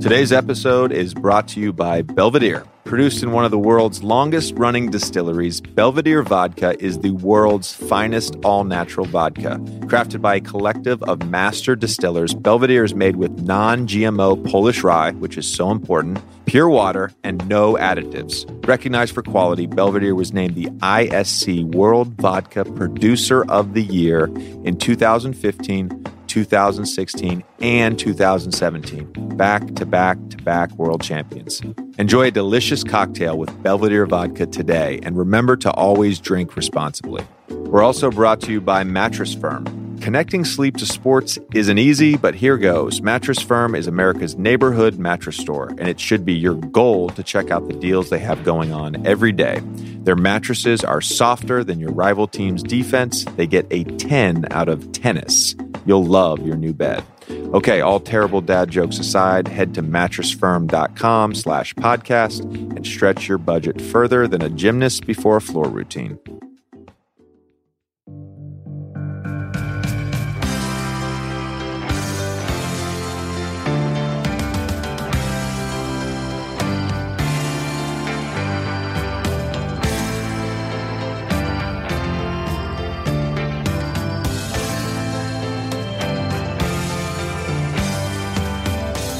Today's episode is brought to you by Belvedere. Produced in one of the world's longest running distilleries, Belvedere Vodka is the world's finest all natural vodka. Crafted by a collective of master distillers, Belvedere is made with non GMO Polish rye, which is so important, pure water, and no additives. Recognized for quality, Belvedere was named the ISC World Vodka Producer of the Year in 2015. 2016 and 2017. Back to back to back world champions. Enjoy a delicious cocktail with Belvedere vodka today and remember to always drink responsibly. We're also brought to you by Mattress Firm. Connecting sleep to sports isn't easy, but here goes. Mattress Firm is America's neighborhood mattress store, and it should be your goal to check out the deals they have going on every day. Their mattresses are softer than your rival team's defense. They get a 10 out of tennis. You'll love your new bed. Okay, all terrible dad jokes aside, head to mattressfirm.com slash podcast and stretch your budget further than a gymnast before a floor routine.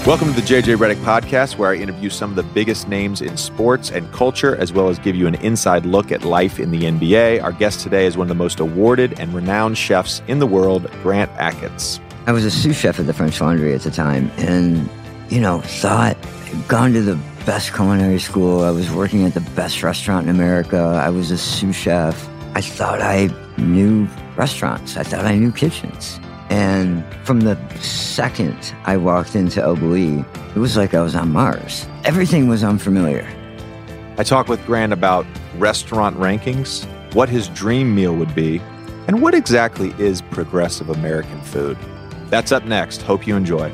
Welcome to the JJ Redick podcast, where I interview some of the biggest names in sports and culture, as well as give you an inside look at life in the NBA. Our guest today is one of the most awarded and renowned chefs in the world, Grant Achatz. I was a sous chef at the French Laundry at the time, and you know, thought gone to the best culinary school. I was working at the best restaurant in America. I was a sous chef. I thought I knew restaurants. I thought I knew kitchens. And from the second I walked into El Bulli, it was like I was on Mars. Everything was unfamiliar. I talked with Grant about restaurant rankings, what his dream meal would be, and what exactly is progressive American food. That's up next. Hope you enjoy.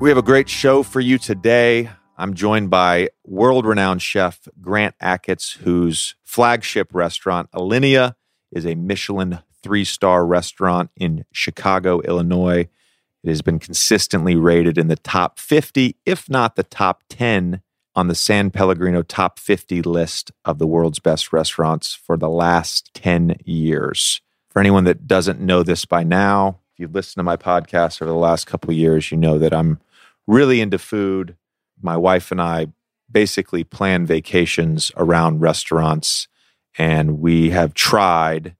We have a great show for you today. I'm joined by world renowned chef Grant Achatz, whose flagship restaurant, Alinea, is a Michelin three star restaurant in Chicago, Illinois. It has been consistently rated in the top 50, if not the top 10, on the San Pellegrino top 50 list of the world's best restaurants for the last 10 years. For anyone that doesn't know this by now, if you've listened to my podcast over the last couple years, you know that I'm really into food my wife and I basically plan vacations around restaurants. And we have tried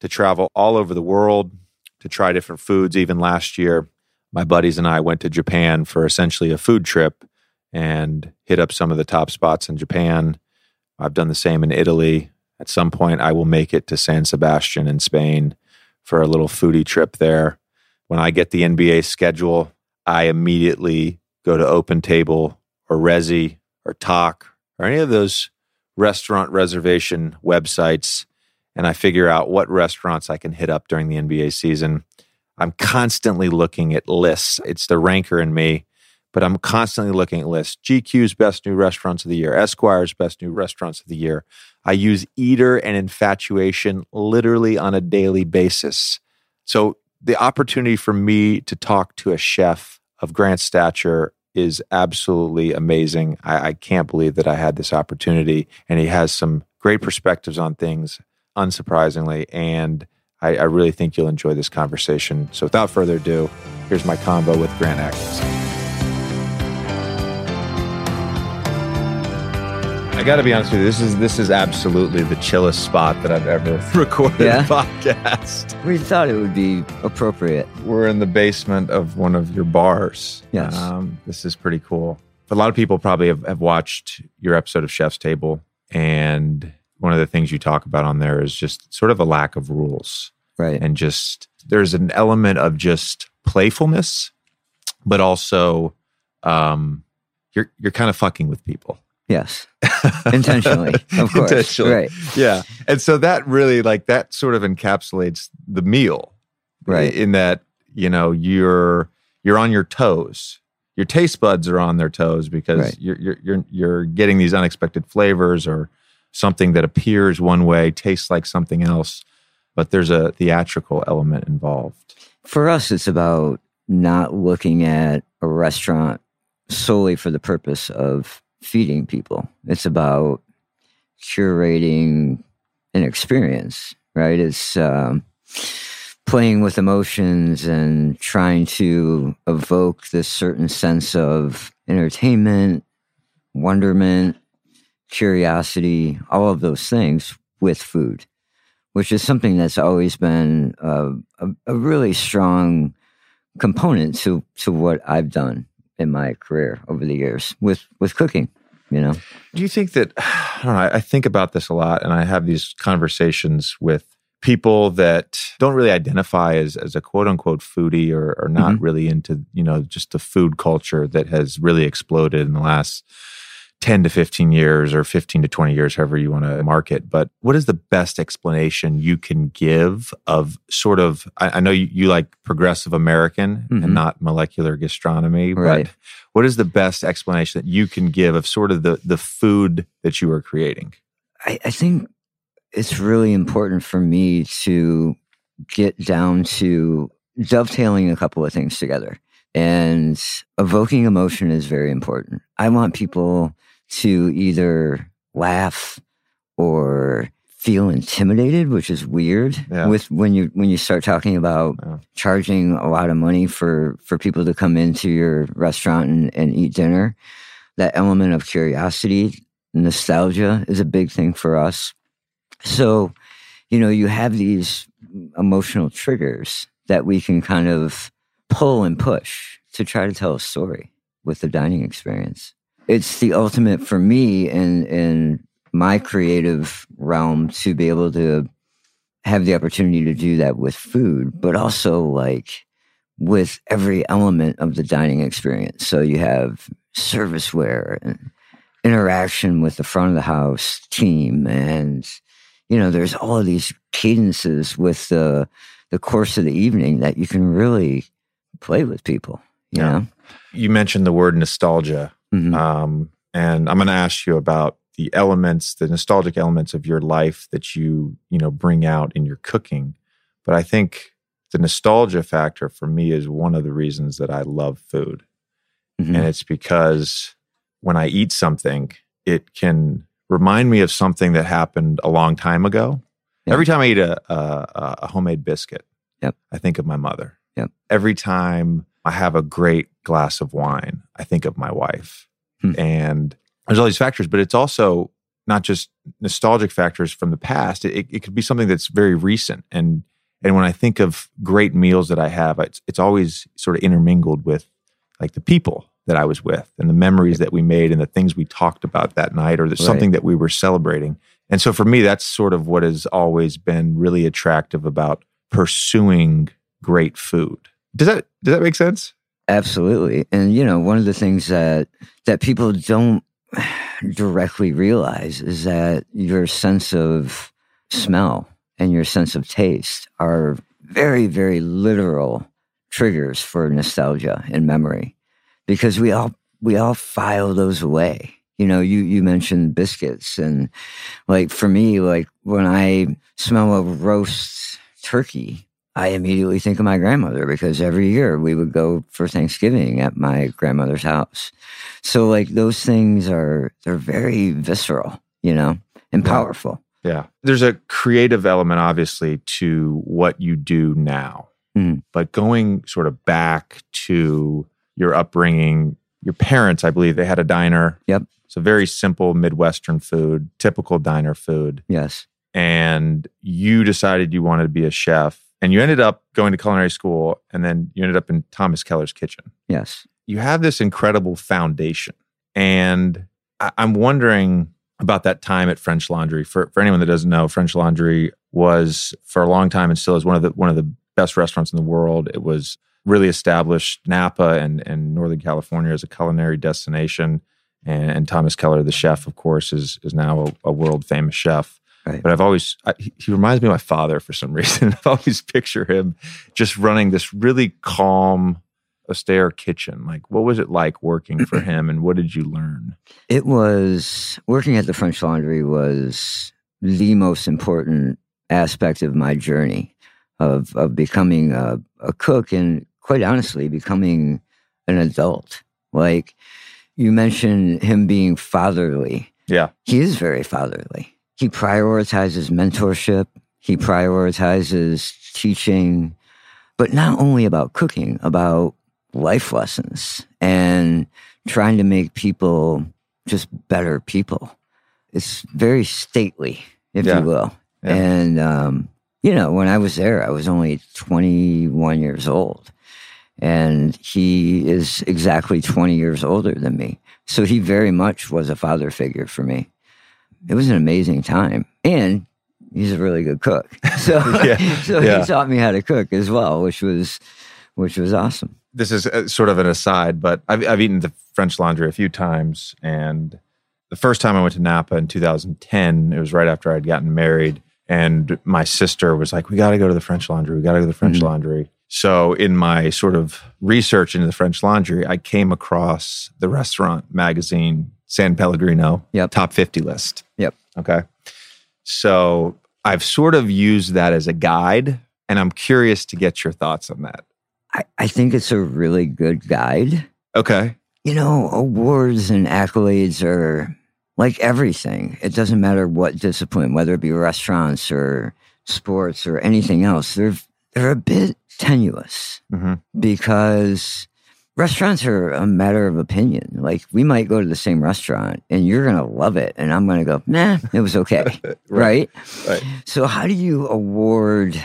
to travel all over the world to try different foods. Even last year, my buddies and I went to Japan for essentially a food trip and hit up some of the top spots in Japan. I've done the same in Italy. At some point, I will make it to San Sebastian in Spain for a little foodie trip there. When I get the NBA schedule, I immediately go to Open Table or Resy or Tock or any of those restaurant reservation websites and I figure out what restaurants I can hit up during the NBA season. I'm constantly looking at lists. It's the ranker in me, but I'm constantly looking at lists. GQ's best new restaurants of the year, Esquire's best new restaurants of the year. I use Eater and Infatuation literally on a daily basis. So the opportunity for me to talk to a chef of Grant stature is absolutely amazing. I, I, can't believe that I had this opportunity. And he has some great perspectives on things, unsurprisingly. And I, I really think you'll enjoy this conversation. So without further ado, here's my convo with Grant Achatz. I got to be honest with you. This is this is absolutely the chillest spot that I've ever recorded yeah? a podcast. We thought it would be appropriate. We're in the basement of one of your bars. Yes, um, this is pretty cool. A lot of people probably have, have watched your episode of Chef's Table, and one of the things you talk about on there is just sort of a lack of rules, right? And just there's an element of just playfulness, but also um, you're you're kind of fucking with people Yes. Intentionally, of course. Intentionally. Right. Yeah. And so that really like that sort of encapsulates the meal. Right. In that, you know, you're you're on your toes. Your taste buds are on their toes because right. you're you're you're you're getting these unexpected flavors or something that appears one way tastes like something else. but there's a theatrical element involved. For us, it's about not looking at a restaurant solely for the purpose of feeding people. It's about curating an experience, right? It's um, playing with emotions and trying to evoke this certain sense of entertainment, wonderment, curiosity, all of those things with food, which is something that's always been a, a, a really strong component to to what I've done in my career over the years with with cooking. You know, do you think that I don't know? I think about this a lot, and I have these conversations with people that don't really identify as as a quote unquote foodie or, or not mm-hmm. really into you know just the food culture that has really exploded in the last 10 to 15 years or 15 to 20 years, however you want to mark it. But what is the best explanation you can give of sort of, I, I know you, you, like progressive American mm-hmm. and not molecular gastronomy, right. but what is the best explanation that you can give of sort of the, the food that you are creating? I, I think it's really important for me to get down to dovetailing a couple of things together. And evoking emotion is very important. I want people to either laugh or feel intimidated, which is weird yeah. with when you when you start talking about yeah. charging a lot of money for for people to come into your restaurant and, and eat dinner. That element of curiosity, nostalgia is a big thing for us. So, you know, you have these emotional triggers that we can kind of pull and push to try to tell a story with the dining experience it's the ultimate for me in in my creative realm to be able to have the opportunity to do that with food, but also like with every element of the dining experience. So you have serviceware and interaction with the front of the house team and you know there's all of these cadences with the the course of the evening that you can really play with people you yeah. know you mentioned the word nostalgia Mm-hmm. Um, and I'm going to ask you about the elements, the nostalgic elements of your life that you, you know, bring out in your cooking. But I think the nostalgia factor for me is one of the reasons that I love food. Mm-hmm. And it's because when I eat something, it can remind me of something that happened a long time ago. Yep. Every time I eat a, a, a homemade biscuit, yep. I think of my mother. Yep. Every time I have a great glass of wine, I think of my wife. Hmm. And there's all these factors, but it's also not just nostalgic factors from the past. It, it could be something that's very recent. And and when I think of great meals that I have, it's it's always sort of intermingled with like the people that I was with and the memories that we made and the things we talked about that night or the, right. something that we were celebrating. And so for me, that's sort of what has always been really attractive about pursuing great food. Does that does that make sense? Absolutely. And you know, one of the things that that people don't directly realize is that your sense of smell and your sense of taste are very very literal triggers for nostalgia and memory because we all we all file those away you know you you mentioned biscuits and like for me like when i smell a roast turkey I immediately think of my grandmother because every year we would go for Thanksgiving at my grandmother's house. So like those things are they're very visceral, you know, and powerful. Yeah. There's a creative element obviously to what you do now. Mm. But going sort of back to your upbringing, your parents, I believe they had a diner. Yep. It's a very simple Midwestern food, typical diner food. Yes. And you decided you wanted to be a chef and you ended up going to culinary school and then you ended up in Thomas Keller's kitchen. Yes. You have this incredible foundation. And I- am wondering about that time at French Laundry. For, for anyone that doesn't know, French Laundry was for a long time and still is one of the one of the best restaurants in the world. It was really established Napa and, and Northern California as a culinary destination. And, and Thomas Keller, the chef, of course, is is now a, a world famous chef. Right. But I've always, I, he reminds me of my father for some reason. I've always picture him just running this really calm, austere kitchen. Like, what was it like working for him and what did you learn? It was working at the French Laundry was the most important aspect of my journey of of becoming a, a cook and quite honestly becoming an adult. Like you mentioned him being fatherly. Yeah. He is very fatherly. He prioritizes mentorship. He prioritizes teaching, but not only about cooking, about life lessons and trying to make people just better people. It's very stately, if Yeah. you will. Yeah. And, um, you know, when I was there, I was only 21 years old. And he is exactly 20 years older than me. So he very much was a father figure for me. It was an amazing time. And he's a really good cook. So, Yeah. so Yeah. he taught me how to cook as well, which was which was awesome. this is uh, sort of an aside, but I've, I've eaten the French Laundry a few times. And the first time I went to Napa in 2010, it was right after I'd gotten married. And my sister was like, We got to go to the French Laundry. We got to go to the French Mhm. Laundry. So, in my sort of research into the French Laundry, I came across the restaurant magazine, San Pellegrino, Yep. top 50 list. Yep. Okay. So, I've sort of used that as a guide, and I'm curious to get your thoughts on that. I, I think it's a really good guide. Okay. You know, awards and accolades are like everything. It doesn't matter what discipline, whether it be restaurants or sports or anything else. They're they're a bit tenuous hmm because restaurants are a matter of opinion. Like we might go to the same restaurant and you're gonna love it, and I'm gonna go, nah, it was okay, right? Right. So how do you award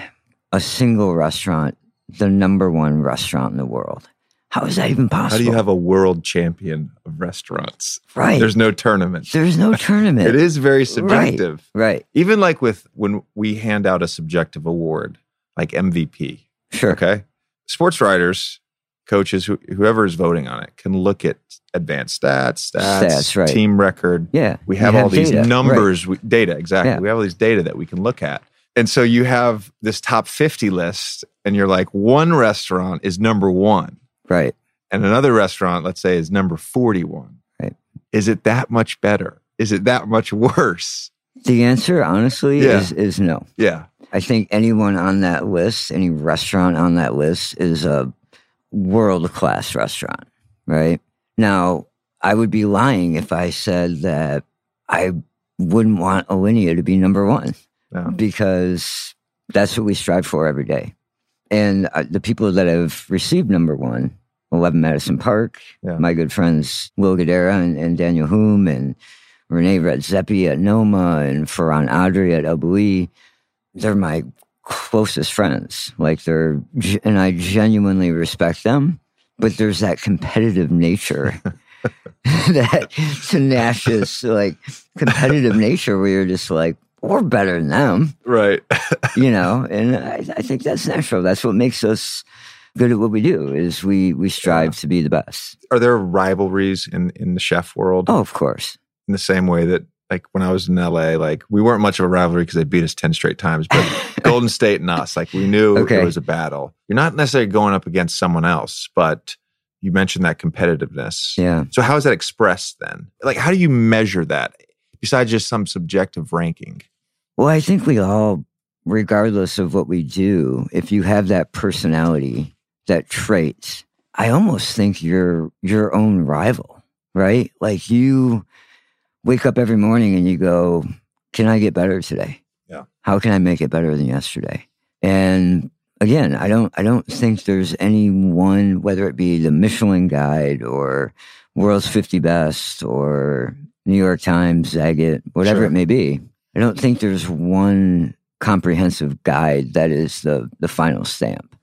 a single restaurant the number one restaurant in the world? How is that even possible? How do you have a world champion of restaurants? right? There's no tournament. There's no tournament. It is very subjective. right. Even like with when we hand out a subjective award, like MVP. Sure. Okay. Sports writers, coaches, who, whoever is voting on it can look at advanced stats, stats, Stats, right. team record. Yeah. We You have all these data. Right. numbers, we, data, exactly. Yeah. We have all these data that we can look at. And so you have this top 50 list, and you're like, one restaurant is number one. Right. and another restaurant, let's say, is number 41. Right. Is it that much better? Is it that much worse? The answer, honestly, Yeah. is is no. Yeah. I think anyone on that list, any restaurant on that list, is a world class restaurant. Right now, I would be lying if I said that I wouldn't want Alinea to be number one. Because that's what we strive for every day. And uh, the people that have received number one, 11 Madison Park, Yeah. my good friends Will Guidara and, and Daniel Humm and René Redzepi at Noma and Ferran Adrià at El Bulli, they're my closest friends. Like they're, and I genuinely respect them, but there's that competitive nature. that tenacious, like competitive nature where you're just like, we're better than them, Right. you know? And I, I think that's natural. That's what makes us good at what we do is we, we strive to be the best. Are there rivalries in, in the chef world Oh, of course. in the same way that, like, when I was in LA, like, we weren't much of a rivalry because they beat us 10 straight times, but Golden State and us, like, we knew Okay. it was a battle. You're not necessarily going up against someone else, but you mentioned that competitiveness. Yeah. So, how is that expressed then? Like, how do you measure that besides just some subjective ranking? Well, I think we all, regardless of what we do, if you have that personality, that trait, I almost think you're your own rival, right? Like you wake up every morning and you go, Can I get better today? Yeah. How can I make it better than yesterday? And again, I don't I don't think there's any one, whether it be the Michelin guide or World's 50 Best or New York Times, Zagat, whatever Sure. it may be. I don't think there's one comprehensive guide that is the the final stamp.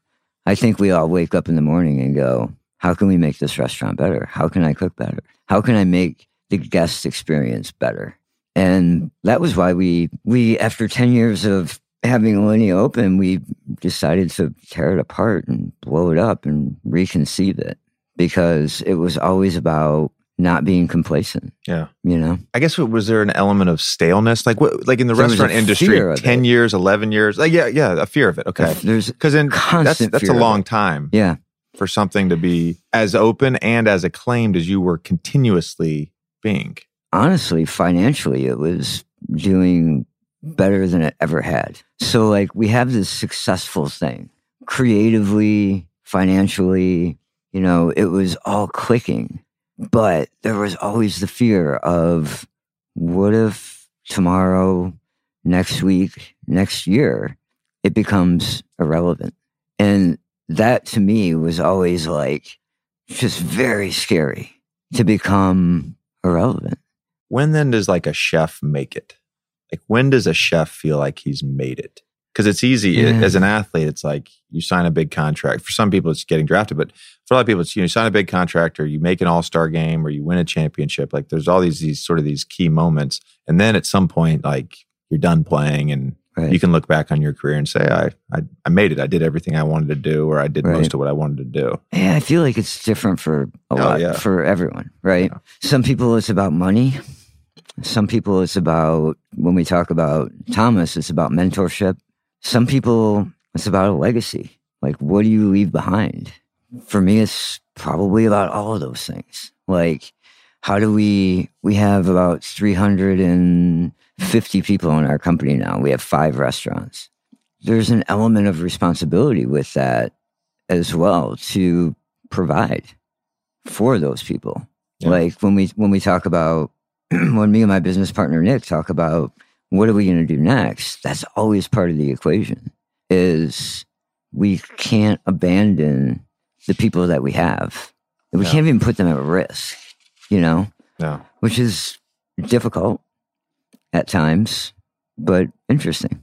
I think we all wake up in the morning and go, how can we make this restaurant better? How can I cook better? How can I make the guest experience better? And that was why we we after 10 years of having Alinea open, we decided to tear it apart and blow it up and reconceive it because it was always about not being complacent, Yeah. you know? I guess what- was there an element of staleness, like what, like in the There restaurant industry, ten it. years, eleven years, like yeah, yeah, a fear of it. Okay, There's because in that's constant that's a long time yeah. for something to be as open and as acclaimed as you were continuously being. honestly, financially, it was doing better than it ever had. So, like, we have this successful thing creatively, financially, you know, it was all clicking. But there was always the fear of what if tomorrow, next week, next year, it becomes irrelevant? And that to me was always like just very scary to become irrelevant. When then does like a chef make it? Like when does a chef feel like he's made it? Because it's easy Yeah. as an athlete. It's like you sign a big contract. For some people, it's getting drafted, but for a lot of people, it's you know you sign a big contract or you make an All Star game or you win a championship. Like there's all these these sort of these key moments, and then at some point, like you're done playing and Right. you can look back on your career and say, I, I I made it. I did everything I wanted to do, or I did Right. most of what I wanted to do. Yeah, I feel like it's different for a Oh, lot yeah. for everyone, right? Yeah. Some people it's about money. Some people it's about when we talk about Thomas, it's about mentorship. Some people it's about a legacy. Like what do you leave behind? For me it's probably about all of those things. Like how do we we have about 350 people in our company now. We have 5 restaurants. There's an element of responsibility with that as well to provide for those people. Yeah. Like when we when we talk about when me and my business partner Nick talk about what are we going to do next, that's always part of the equation. Is we can't abandon the people that we have. We Yeah. can't even put them at risk, you know, Yeah. which is difficult at times, but interesting.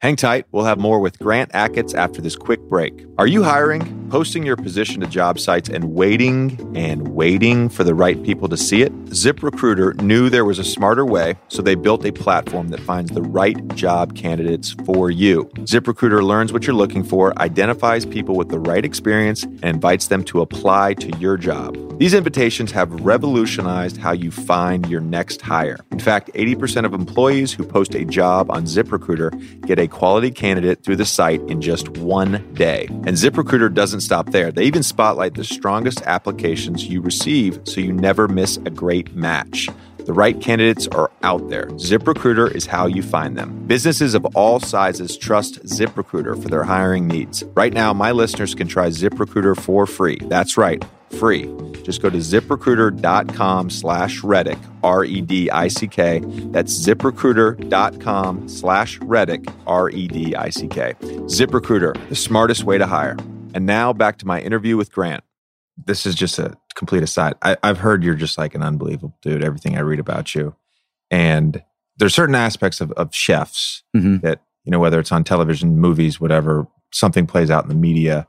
Hang tight. We'll have more with Grant Achatz after this quick break. Are you hiring, posting your position to job sites and waiting and waiting for the right people to see it? ZipRecruiter knew there was a smarter way, so they built a platform that finds the right job candidates for you. ZipRecruiter learns what you're looking for, identifies people with the right experience, and invites them to apply to your job. These invitations have revolutionized how you find your next hire. In fact, 80% of employees who post a job on ZipRecruiter get a quality candidate through the site in just one day. And ZipRecruiter doesn't stop there. They even spotlight the strongest applications you receive so you never miss a great match. The right candidates are out there. ZipRecruiter is how you find them. Businesses of all sizes trust ZipRecruiter for their hiring needs. Right now, my listeners can try ZipRecruiter for free. That's right, free. Just go to ziprecruiter.com slash Redick, R E D I C K. That's ziprecruiter.com slash Redick, R E D I C K. ZipRecruiter, the smartest way to hire. And now back to my interview with Grant. This is just a complete aside. I, I've heard you're just like an unbelievable dude, everything I read about you. And there's certain aspects of, of chefs Mhm. that, you know, whether it's on television, movies, whatever, something plays out in the media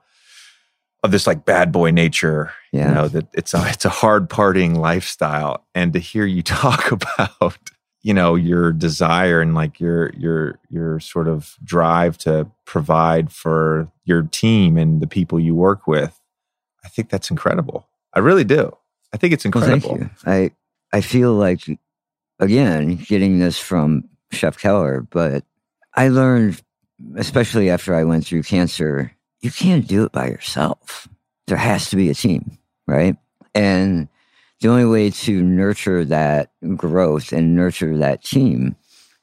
of this like bad boy nature Yeah. you know that it's a it's a hard partying lifestyle and to hear you talk about you know your desire and like your your your sort of drive to provide for your team and the people you work with i think that's incredible i really do i think it's Well, incredible thank you. I I feel like again getting this from Chef Keller, but I learned, especially after I went through cancer, you can't do it by yourself. There has to be a team, right? And the only way to nurture that growth and nurture that team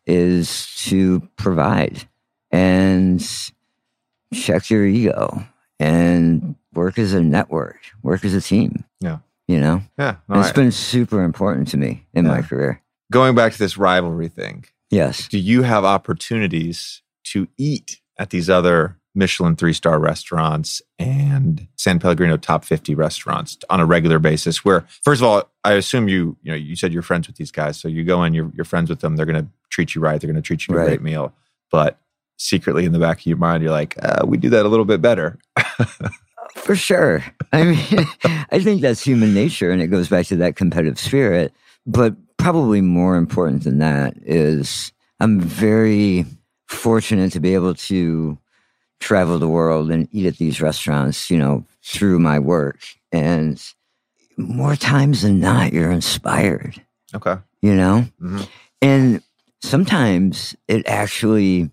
is to provide and check your ego and work as a network, work as a team. Yeah. You know? yeah no, it's I- been super important to me in my career. going back to this rivalry thing Yes. do you have opportunities to eat at these other Michelin three star restaurants and San Pellegrino top 50 restaurants on a regular basis? Where, first of all, I assume you, you know, you said you're friends with these guys. So you go in, you're, you're friends with them. They're going to treat you right. They're going to treat you to a great meal. But secretly in the back of your mind, you're like, uh, we do that a little bit better. For sure. I mean, I think that's human nature and it goes back to that competitive spirit. But probably more important than that is I'm very fortunate to be able to travel the world and eat at these restaurants, you know, through my work. And more times than not, you're inspired, Okay. you know? Mhm. And sometimes it actually,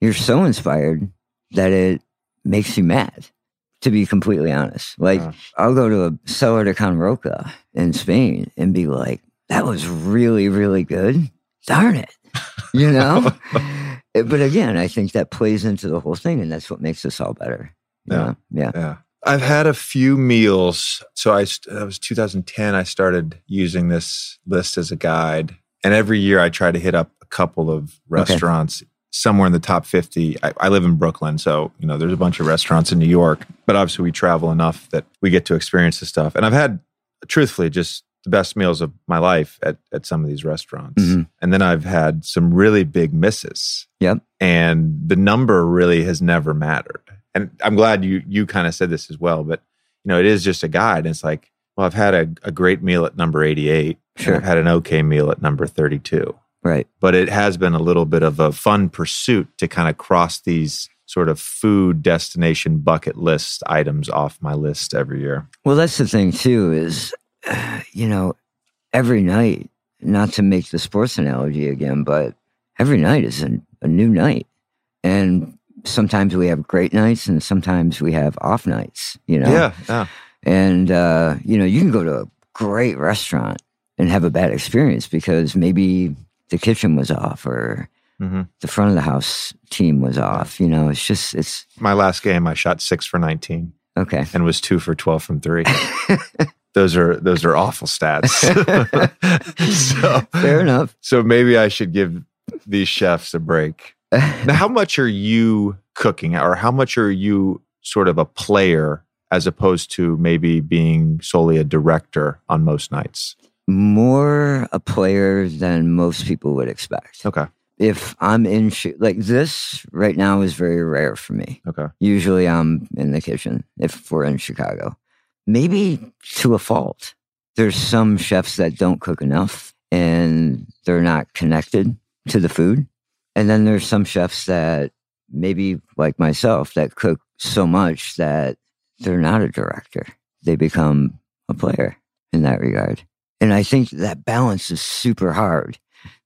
you're so inspired that it makes you mad, to be completely honest. Like, Yeah. I'll go to a Celler de Can Roca in Spain and be like, that was really, really good. Darn it. you know? But again, I think that plays into the whole thing, and that's what makes us all better. Yeah. know? Yeah. Yeah. I've had a few meals. So I that was 2010 I started using this list as a guide. And every year I try to hit up a couple of restaurants somewhere in the top 50. I, I live in Brooklyn, so you know there's a bunch of restaurants in New York, but obviously we travel enough that we get to experience this stuff. And I've had truthfully just the best meals of my life at, at some of these restaurants. Mhm. And then I've had some really big misses Yep. and the number really has never mattered. And I'm glad you you kind of said this as well, but you know, it is just a guide. It's like, well, I've had a, a great meal at number 88. Sure. I've had an okay meal at number 32. Right. But it has been a little bit of a fun pursuit to kind of cross these sort of food destination bucket list items off my list every year. Well, that's the thing too. Is you know, every night. Not to make the sports analogy again, but every night is a, a new night, and sometimes we have great nights, and sometimes we have off nights. You know. Yeah. Yeah. And, uh, you know, you can go to a great restaurant and have a bad experience because maybe the kitchen was off or hmm the front of the house team was off. You know, it's just, it's My last game, I shot six for 19 okay. and was two for 12 from three. those are those are awful stats. so Fair enough. so maybe I should give these chefs a break. Now, how much are you cooking, or how much are you sort of a player as opposed to maybe being solely a director on most nights? More a player than most people would expect. Okay. If I'm in, sh- like this right now is very rare for me. Okay. Usually I'm in the kitchen if we're in Chicago. Maybe to a fault. There's some chefs that don't cook enough and they're not connected to the food. And then there's some chefs that maybe like myself that cook so much that they're not a director. They become a player in that regard. And I think that balance is super hard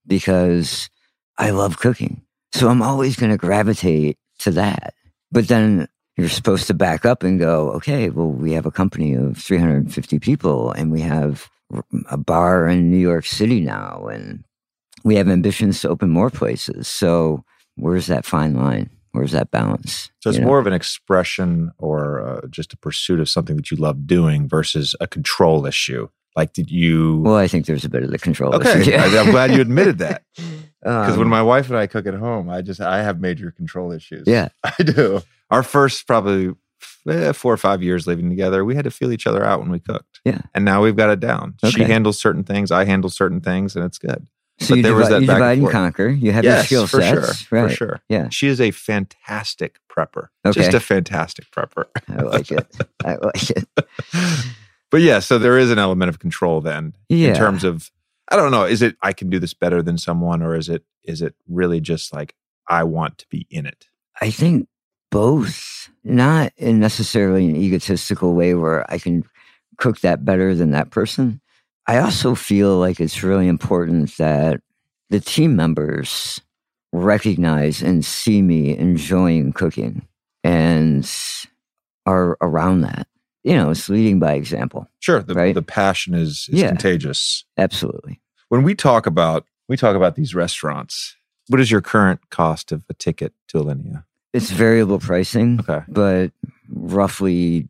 because I love cooking. So I'm always going to gravitate to that. But then you're supposed to back up and go, okay, well, we have a company of 350 people and we have a bar in New York City now and we have ambitions to open more places. So where's that fine line? Where's that balance? So it's You know? more of an expression or uh, just a pursuit of something that you love doing versus a control issue. Like, did you? Well, I think there's a bit of the control. okay, issue. I- I'm glad you admitted that because Um, when my wife and I cook at home, I just I have major control issues. yeah, I do. Our first probably eh, four or five years living together, we had to feel each other out when we cooked. Yeah. And now we've got it down. She handles certain things, I handle certain things, and it's good. so But you, there was divide, that you back and divide and conquer. You have your skill for sets, sure. right? For sure. Yeah. She is a fantastic prepper. Okay. Just a fantastic prepper. I like it. I like it. but yeah, so there is an element of control then Yeah. in terms of I don't know, is it I can do this better than someone or is it is it really just like I want to be in it? I think both, not in necessarily an egotistical way where I can cook that better than that person. I also feel like it's really important that the team members recognize and see me enjoying cooking and are around that. You know, it's leading by example. Sure, the, Right. the passion is, is Yeah. contagious. Absolutely. When we talk about we talk about these restaurants, what is your current cost of a ticket to Alinea? It's variable pricing, Okay. but roughly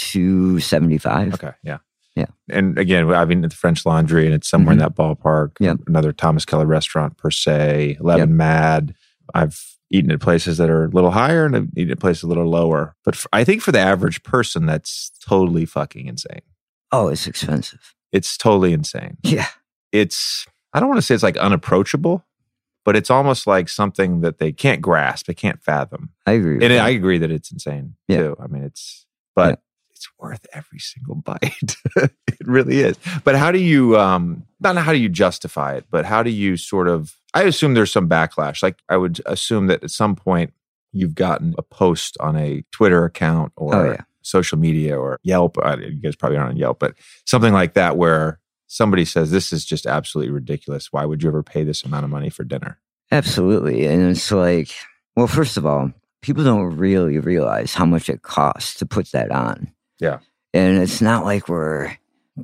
275. Okay. Yeah. Yeah. And again, I mean, at the French Laundry, and it's somewhere in mm-hmm. that ballpark. Yep. Another Thomas Keller restaurant per se. Eleven Mad. I've eaten at places that are a little higher, and I've eaten at places a little lower. But I think for the average person, that's totally fucking insane. Oh, it's expensive. It's totally insane. Yeah. It's. I don't want to say it's like unapproachable, but it's almost like something that they can't grasp, they can't fathom. I agree. And that. I agree that it's insane Yeah. too. I mean, it's, but. It's worth every single bite. it really is. But how do you, um, not how do you justify it, but how do you sort of, I assume there's some backlash. Like I would assume that at some point you've gotten a post on a Twitter account or Oh, yeah. social media or Yelp. You guys probably aren't on Yelp, but something like that where somebody says, this is just absolutely ridiculous. Why would you ever pay this amount of money for dinner? Absolutely. And it's like, well, first of all, people don't really realize how much it costs to put that on. Yeah. And it's not like we're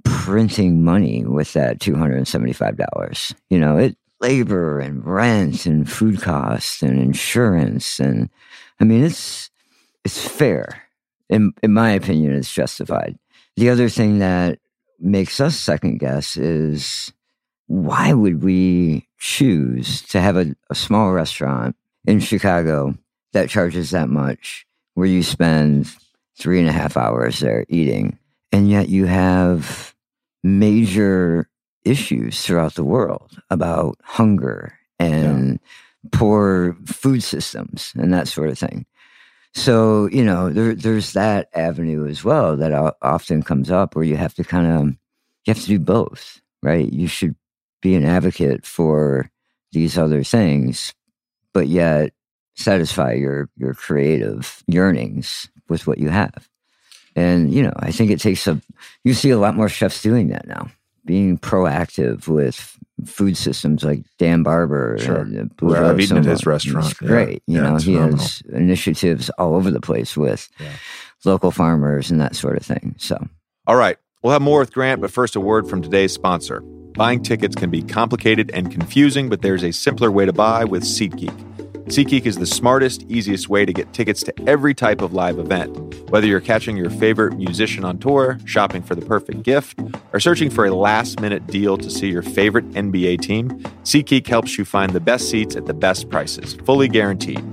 printing money with that $275. You know, it labor and rent and food costs and insurance and I mean it's it's fair. In in my opinion, it's justified. The other thing that makes us second guess is why would we choose to have a, a small restaurant in Chicago that charges that much where you spend three and a half hours there eating and yet you have major issues throughout the world about hunger and yeah. poor food systems and that sort of thing. So, you know, there, there's that avenue as well that often comes up where you have to kind of, you have to do both, right? You should be an advocate for these other things, but yet satisfy your, your creative yearnings with what you have. And, you know, I think it takes a, you see a lot more chefs doing that now, being proactive with food systems like Dan Barber. Sure. Where I've eaten at his restaurant. It's great. Yeah. You yeah, know, he phenomenal. has initiatives all over the place with yeah. local farmers and that sort of thing. So, all right. We'll have more with Grant, but first, a word from today's sponsor. Buying tickets can be complicated and confusing, but there's a simpler way to buy with SeatGeek. SeatGeek is the smartest, easiest way to get tickets to every type of live event. Whether you're catching your favorite musician on tour, shopping for the perfect gift, or searching for a last minute deal to see your favorite NBA team, SeatGeek helps you find the best seats at the best prices, fully guaranteed.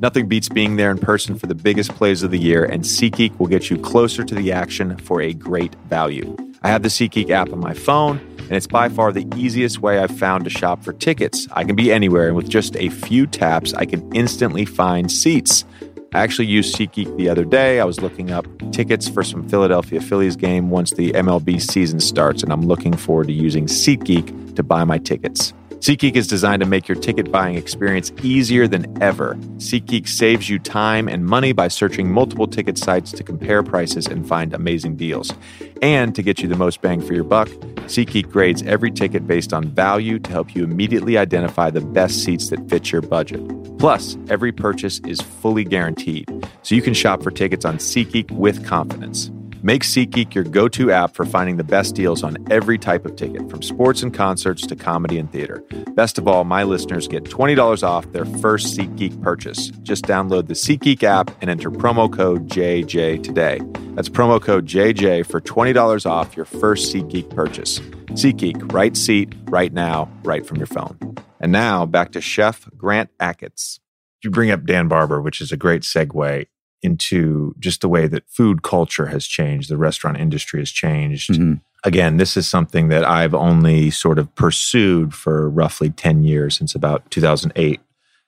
Nothing beats being there in person for the biggest plays of the year, and SeatGeek will get you closer to the action for a great value. I have the SeatGeek app on my phone and it's by far the easiest way I've found to shop for tickets. I can be anywhere, and with just a few taps, I can instantly find seats. I actually used SeatGeek the other day. I was looking up tickets for some Philadelphia Phillies game once the MLB season starts, and I'm looking forward to using SeatGeek to buy my tickets. SeatGeek is designed to make your ticket buying experience easier than ever. SeatGeek saves you time and money by searching multiple ticket sites to compare prices and find amazing deals. And to get you the most bang for your buck, SeatGeek grades every ticket based on value to help you immediately identify the best seats that fit your budget. Plus, every purchase is fully guaranteed, so you can shop for tickets on SeatGeek with confidence. Make SeatGeek your go to app for finding the best deals on every type of ticket, from sports and concerts to comedy and theater. Best of all, my listeners get $20 off their first SeatGeek purchase. Just download the SeatGeek app and enter promo code JJ today. That's promo code JJ for $20 off your first SeatGeek purchase. SeatGeek, right seat, right now, right from your phone. And now back to Chef Grant Achatz. You bring up Dan Barber, which is a great segue into just the way that food culture has changed, the restaurant industry has changed. Mm-hmm. Again, this is something that I've only sort of pursued for roughly 10 years since about 2008. It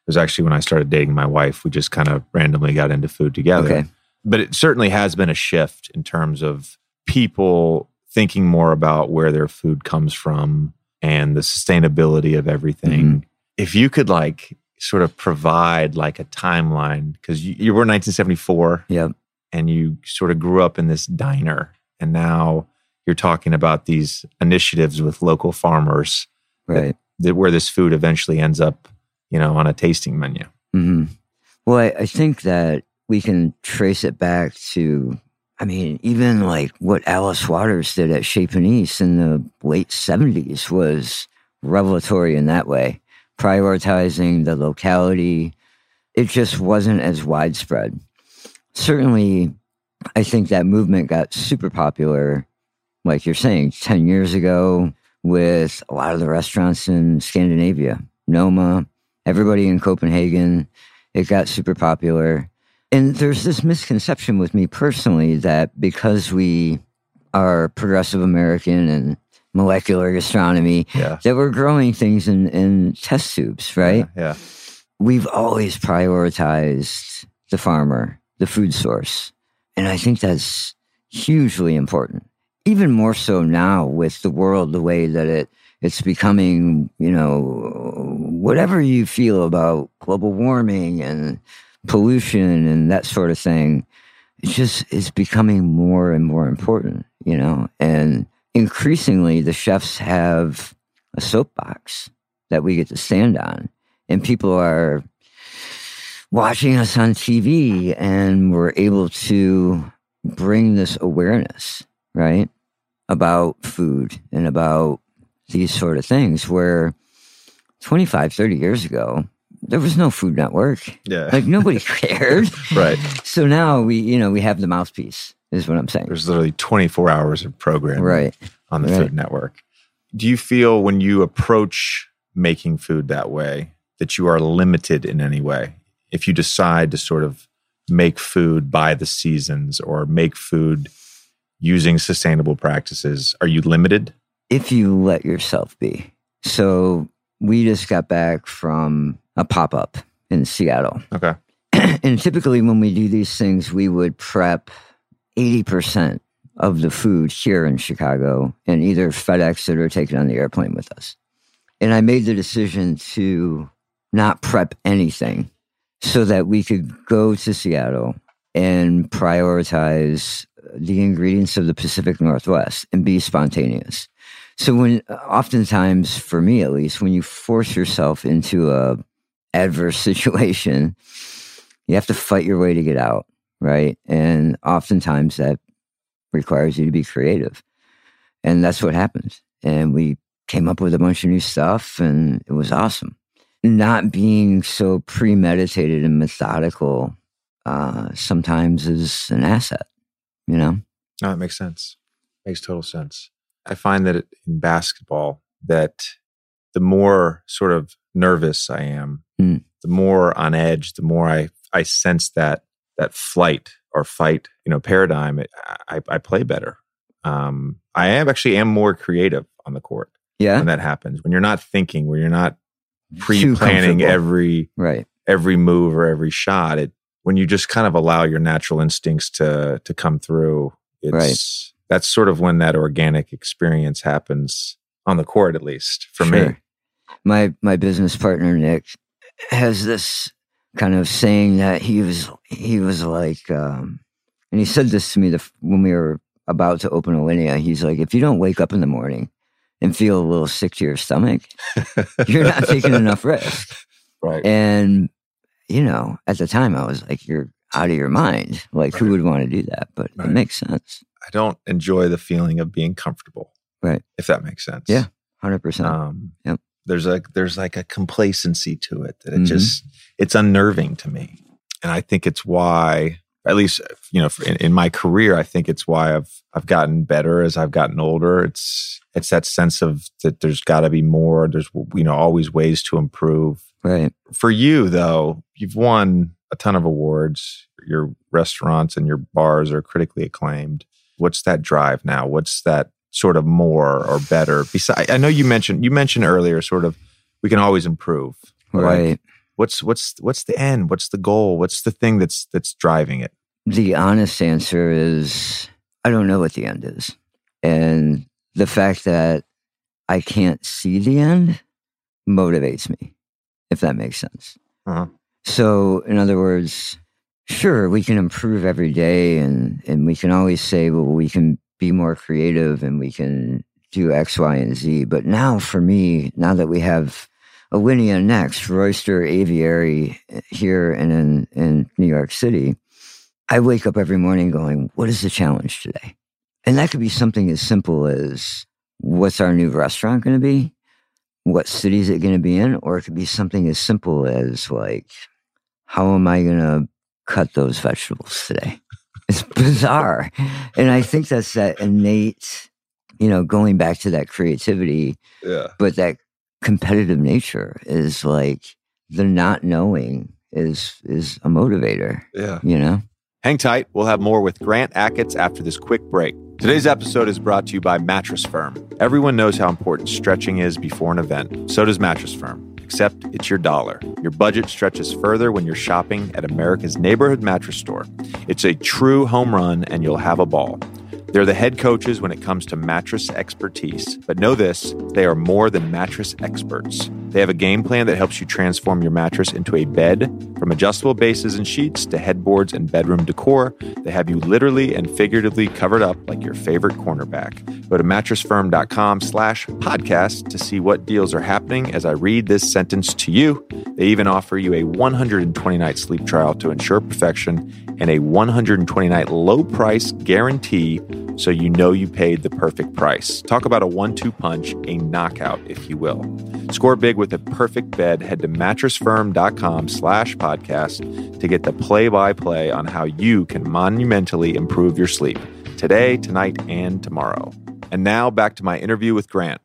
was actually when I started dating my wife. We just kind of randomly got into food together. Okay. But it certainly has been a shift in terms of people thinking more about where their food comes from and the sustainability of everything. Mm-hmm. If you could like sort of provide like a timeline because you, you, were 1974 yep. and you sort of grew up in this diner and now you're talking about these initiatives with local farmers right that, that where this food eventually ends up you know on a tasting menu mm-hmm. well I, I think that we can trace it back to I mean, even like what Alice Waters did at Chez Panisse in the late 70s was revelatory in that way prioritizing the locality. It just wasn't as widespread. Certainly, I think that movement got super popular, like you're saying, 10 years ago with a lot of the restaurants in Scandinavia, Noma, everybody in Copenhagen. It got super popular. And there's this misconception with me personally that because we are progressive American and molecular gastronomy yeah. that we're growing things in, in test tubes, right? Yeah, yeah. We've always prioritized the farmer, the food source. And I think that's hugely important. Even more so now with the world the way that it it's becoming, you know, whatever you feel about global warming and pollution and that sort of thing, it just is becoming more and more important, you know, and increasingly the chefs have a soapbox that we get to stand on and people are watching us on TV and we're able to bring this awareness, right? About food and about these sort of things where 25, 30 years ago, there was no Food Network. Yeah. Like nobody cared. right. So now we, you know, we have the mouthpiece, is what I'm saying. There's literally 24 hours of programming Right. on the Right. Food Network. Do you feel when you approach making food that way that you are limited in any way? If you decide to sort of make food by the seasons or make food using sustainable practices, are you limited? If you let yourself be. So we just got back from a pop up in Seattle. Okay. and typically when we do these things, we would prep 80% of the food here in Chicago and either FedEx it or take it on the airplane with us. And I made the decision to not prep anything so that we could go to Seattle and prioritize the ingredients of the Pacific Northwest and be spontaneous. So when oftentimes for me at least when you force yourself into a adverse situation, you have to fight your way to get out, right? And oftentimes that requires you to be creative. And that's what happens. And we came up with a bunch of new stuff and it was awesome. Not being so premeditated and methodical uh, sometimes is an asset, you know? No, that makes sense. Makes total sense. I find that in basketball that the more sort of nervous I am, Mm. the more on edge, the more I I sense that that flight or fight, you know, paradigm. It, I, I play better. Um, I am actually am more creative on the court Yeah. when that happens. When you're not thinking, when you're not pre-planning every Right. every move or every shot. It when you just kind of allow your natural instincts to to come through. It's Right. that's sort of when that organic experience happens on the court, at least for me. My my business partner Nick has this kind of saying that he was he was like, um, and he said this to me the, when we were about to open Alinea. He's like, if you don't wake up in the morning and feel a little sick to your stomach, you're not taking enough risk. Right. And you know, at the time, I was like, you're out of your mind. Like, who would want to do that? But Right. it makes sense. I don't enjoy the feeling of being comfortable. Right. If that makes sense. Yeah. Hundred percent. Um, Yep. There's like there's like a complacency to it that it Mhm. just it's unnerving to me, and I think it's why, at least you know, in, in my career, I think it's why I've I've gotten better as I've gotten older. It's it's that sense of that there's got to be more. There's you know always ways to improve. Right. For you though, you've won a ton of awards. Your restaurants and your bars are critically acclaimed. What's that drive now? What's that sort of more or better? Besides, I know you mentioned you mentioned earlier, sort of, we can always improve. But, like, Right. What's what's what's the end? What's the goal? What's the thing that's that's driving it? The honest answer is I don't know what the end is. And the fact that I can't see the end motivates me, if that makes sense. Uh-huh. So, in other words, sure, we can improve every day and, and we can always say, well, we can be more creative and we can do X, Y, and Z. But now for me, now that we have Alinea next, Roister Aviary here and in, in New York City, I wake up every morning going, what is the challenge today? And that could be something as simple as what's our new restaurant going to be? What city is it going to be in? Or it could be something as simple as like, how am I going to cut those vegetables today? It's bizarre. And I think that's that innate, you know, going back to that creativity, Yeah. but that competitive nature is like the not knowing is is a motivator, Yeah. you know? Hang tight. We'll have more with Grant Achatz after this quick break. Today's episode is brought to you by Mattress Firm. Everyone knows how important stretching is before an event. So does Mattress Firm, except it's your dollar. Your budget stretches further when you're shopping at America's neighborhood mattress store. It's a true home run, and you'll have a ball. They're the head coaches when it comes to mattress expertise. But know this they are more than mattress experts. They have a game plan that helps you transform your mattress into a bed from adjustable bases and sheets to headboards and bedroom decor. They have you literally and figuratively covered up like your favorite cornerback. Go to mattressfirm.com slash podcast to see what deals are happening as I read this sentence to you. They even offer you a 120 night sleep trial to ensure perfection and a 120 night low price guarantee so you know you paid the perfect price. Talk about a one two punch, a knockout, if you will. Score big with a perfect bed. Head to mattressfirm.com slash podcast to get the play by play on how you can monumentally improve your sleep today, tonight, and tomorrow. And now back to my interview with Grant.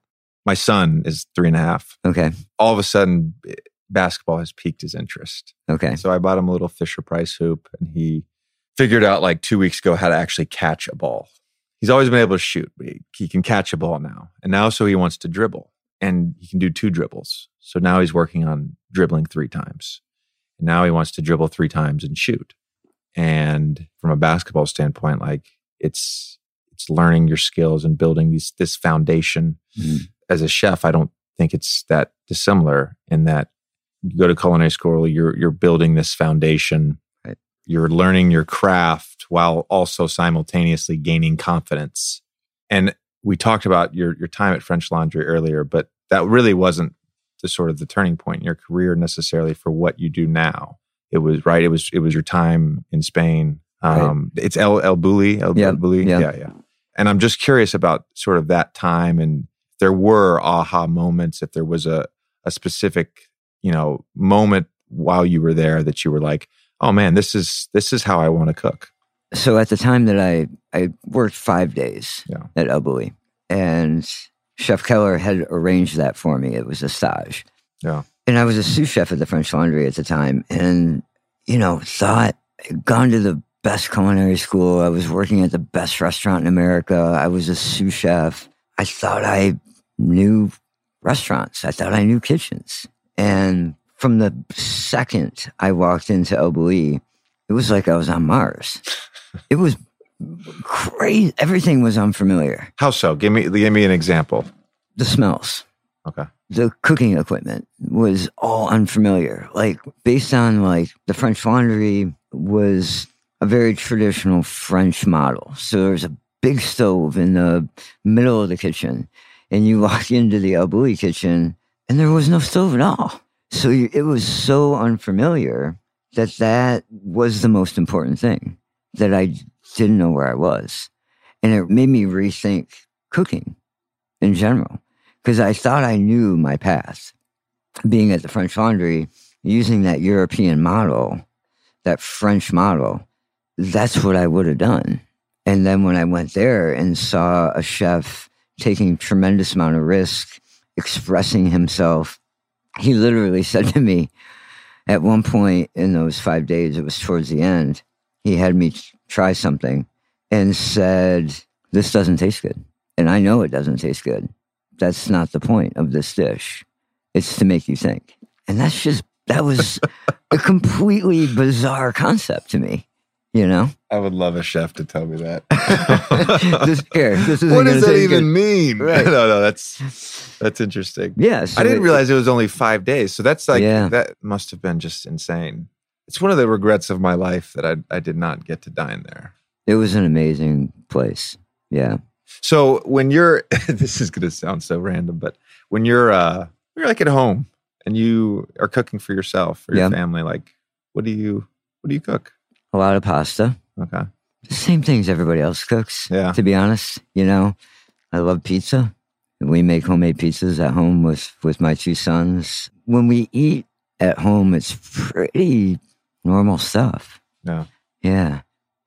My son is three and a half. Okay. All of a sudden, basketball has piqued his interest. Okay. So I bought him a little Fisher Price hoop, and he figured out like two weeks ago how to actually catch a ball. He's always been able to shoot, he, can catch a ball now. And now, so he wants to dribble, and he can do two dribbles. So now he's working on dribbling three times. And now he wants to dribble three times and shoot. And from a basketball standpoint, like it's it's learning your skills and building these this foundation. Mhm. As a chef, I don't think it's that dissimilar in that you go to culinary school, you're you're building this foundation. Right. You're learning your craft while also simultaneously gaining confidence. And we talked about your your time at French Laundry earlier, but that really wasn't the sort of the turning point in your career necessarily for what you do now. It was right. It was it was your time in Spain. Right. Um, It's El El Bulli. El Yeah, Bulli. yeah. yeah, yeah. And I'm just curious about sort of that time and there were aha moments. If there was a a specific you know moment while you were there that you were like, oh man, this is this is how I want to cook. So at the time that I I worked five days Yeah. at Bulli, and Chef Keller had arranged that for me. It was a stage. Yeah. And I was a sous chef at the French Laundry at the time, and you know thought gone to the best culinary school. I was working at the best restaurant in America. I was a sous chef. I thought I knew restaurants. I thought I knew kitchens. And from the second I walked into Bulli, it was like I was on Mars. It was crazy. Everything was unfamiliar. How so? Give me give me an example. The smells, Okay. the cooking equipment was all unfamiliar. Like based on like the French Laundry was a very traditional French model. So there was a big stove in the middle of the kitchen, and you walk into the El kitchen, and there was no stove at all. So you, it was so unfamiliar that that was the most important thing that I didn't know where I was, and it made me rethink cooking in general because I thought I knew my path. Being at the French Laundry, using that European model, that French model, that's what I would have done. And then when I went there and saw a chef taking tremendous amount of risk, expressing himself, he literally said to me at one point in those five days, it was towards the end, he had me try something and said, This doesn't taste good. And I know it doesn't taste good. That's not the point of this dish. It's to make you think. And that's just, that was a completely bizarre concept to me, you know? I would love a chef to tell me that. this, here, this what does that even good. mean? Right. no, no, that's that's interesting. Yeah. so I didn't it- realize it was only five days. So that's like Yeah. that must have been just insane. It's one of the regrets of my life that I I did not get to dine there. It was an amazing place. Yeah. So when you're this is gonna sound so random, but when you're uh you're like at home and you are cooking for yourself or your Yeah. family, like what do you what do you cook? A lot of pasta. Okay. The same things everybody else cooks, Yeah. to be honest. You know, I love pizza. We make homemade pizzas at home with, with my two sons. When we eat at home, it's pretty normal stuff. Yeah. Yeah.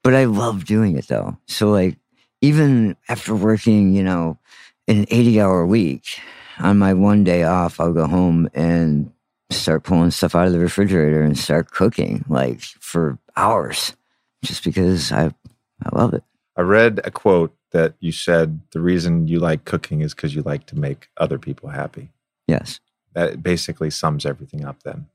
But I love doing it though. So, like, even after working, you know, an 80 hour week, on my one day off, I'll go home and start pulling stuff out of the refrigerator and start cooking like for hours just because I, I love it. I read a quote that you said the reason you like cooking is because you like to make other people happy. Yes. That basically sums everything up then.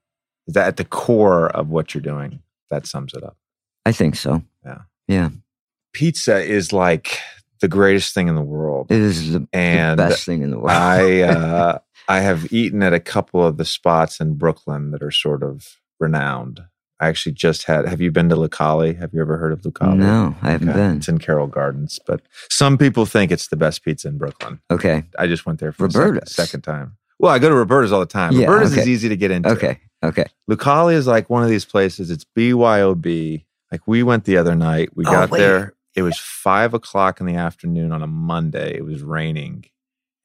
Is that at the core of what you're doing? That sums it up. I think so. Yeah. Yeah. Pizza is like the greatest thing in the world. It is the, the best thing in the world. I uh, I have eaten at a couple of the spots in Brooklyn that are sort of renowned. I actually just had. Have you been to Lucali? Have you ever heard of Lucali? no, I haven't Okay. been. It's in Carroll Gardens, but some people think it's the best pizza in Brooklyn. Okay. I just went there for the second, second time. Well, I go to Roberta's all the time. Yeah, Roberta's is easy to get into. Okay. Okay. Lucali is like one of these places. It's BYOB. Like we went the other night. We Oh, got wait. there. it was five o'clock in the afternoon on a Monday. It was raining,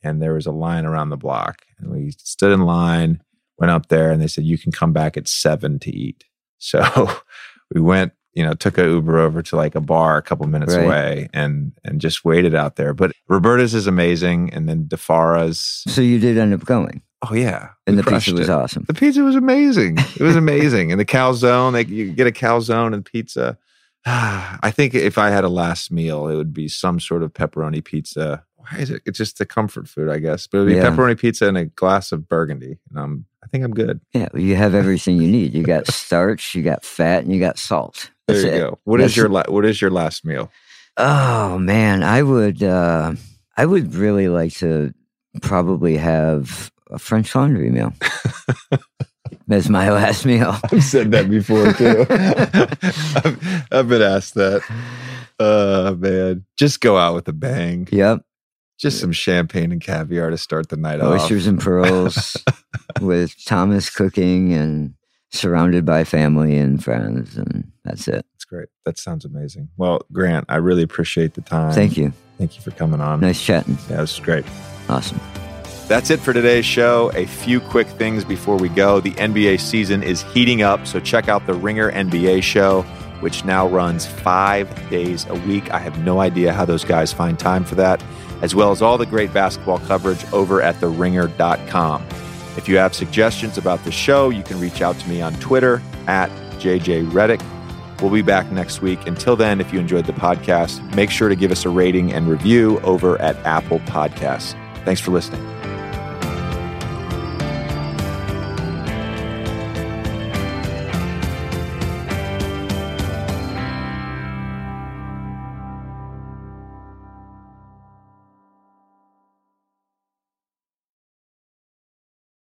and there was a line around the block, and we stood in line, went up there, and they said you can come back at seven to eat. So we went, you know, took a Uber over to like a bar a couple minutes Right. away, and and just waited out there. But Roberta's is amazing, and then Di Fara's. So you did end up going, Oh yeah, and the pizza was it. awesome. The pizza was amazing. It was amazing. and the calzone, they, you get a calzone and pizza. I think if I had a last meal, it would be some sort of pepperoni pizza. Why is it? It's just a comfort food, I guess. But it would be Yeah. pepperoni pizza and a glass of burgundy. And I'm, I think I'm good. Yeah, you have everything you need. You got starch, you got fat, and you got salt. There you it. go. What is That's- your la- What is your last meal? Oh man, I would uh I would really like to probably have a French laundry meal. As my last meal. I've said that before too. I've, I've been asked that. Uh man, just go out with a bang. Yep. Just some champagne and caviar to start the night off. Oysters and pearls with Thomas cooking and surrounded by family and friends and that's it. That's great. That sounds amazing. Well, Grant, I really appreciate the time. Thank you. Thank you for coming on. Nice chatting. Yeah, this is great. Awesome. That's it for today's show. A few quick things before we go. The NBA season is heating up, so check out the Ringer NBA show, which now runs five days a week. I have no idea how those guys find time for that, as well as all the great basketball coverage over at theringer.com. If you have suggestions about the show, you can reach out to me on Twitter at JJ Redick. We'll be back next week. Until then, if you enjoyed the podcast, make sure to give us a rating and review over at Apple Podcasts. Thanks for listening.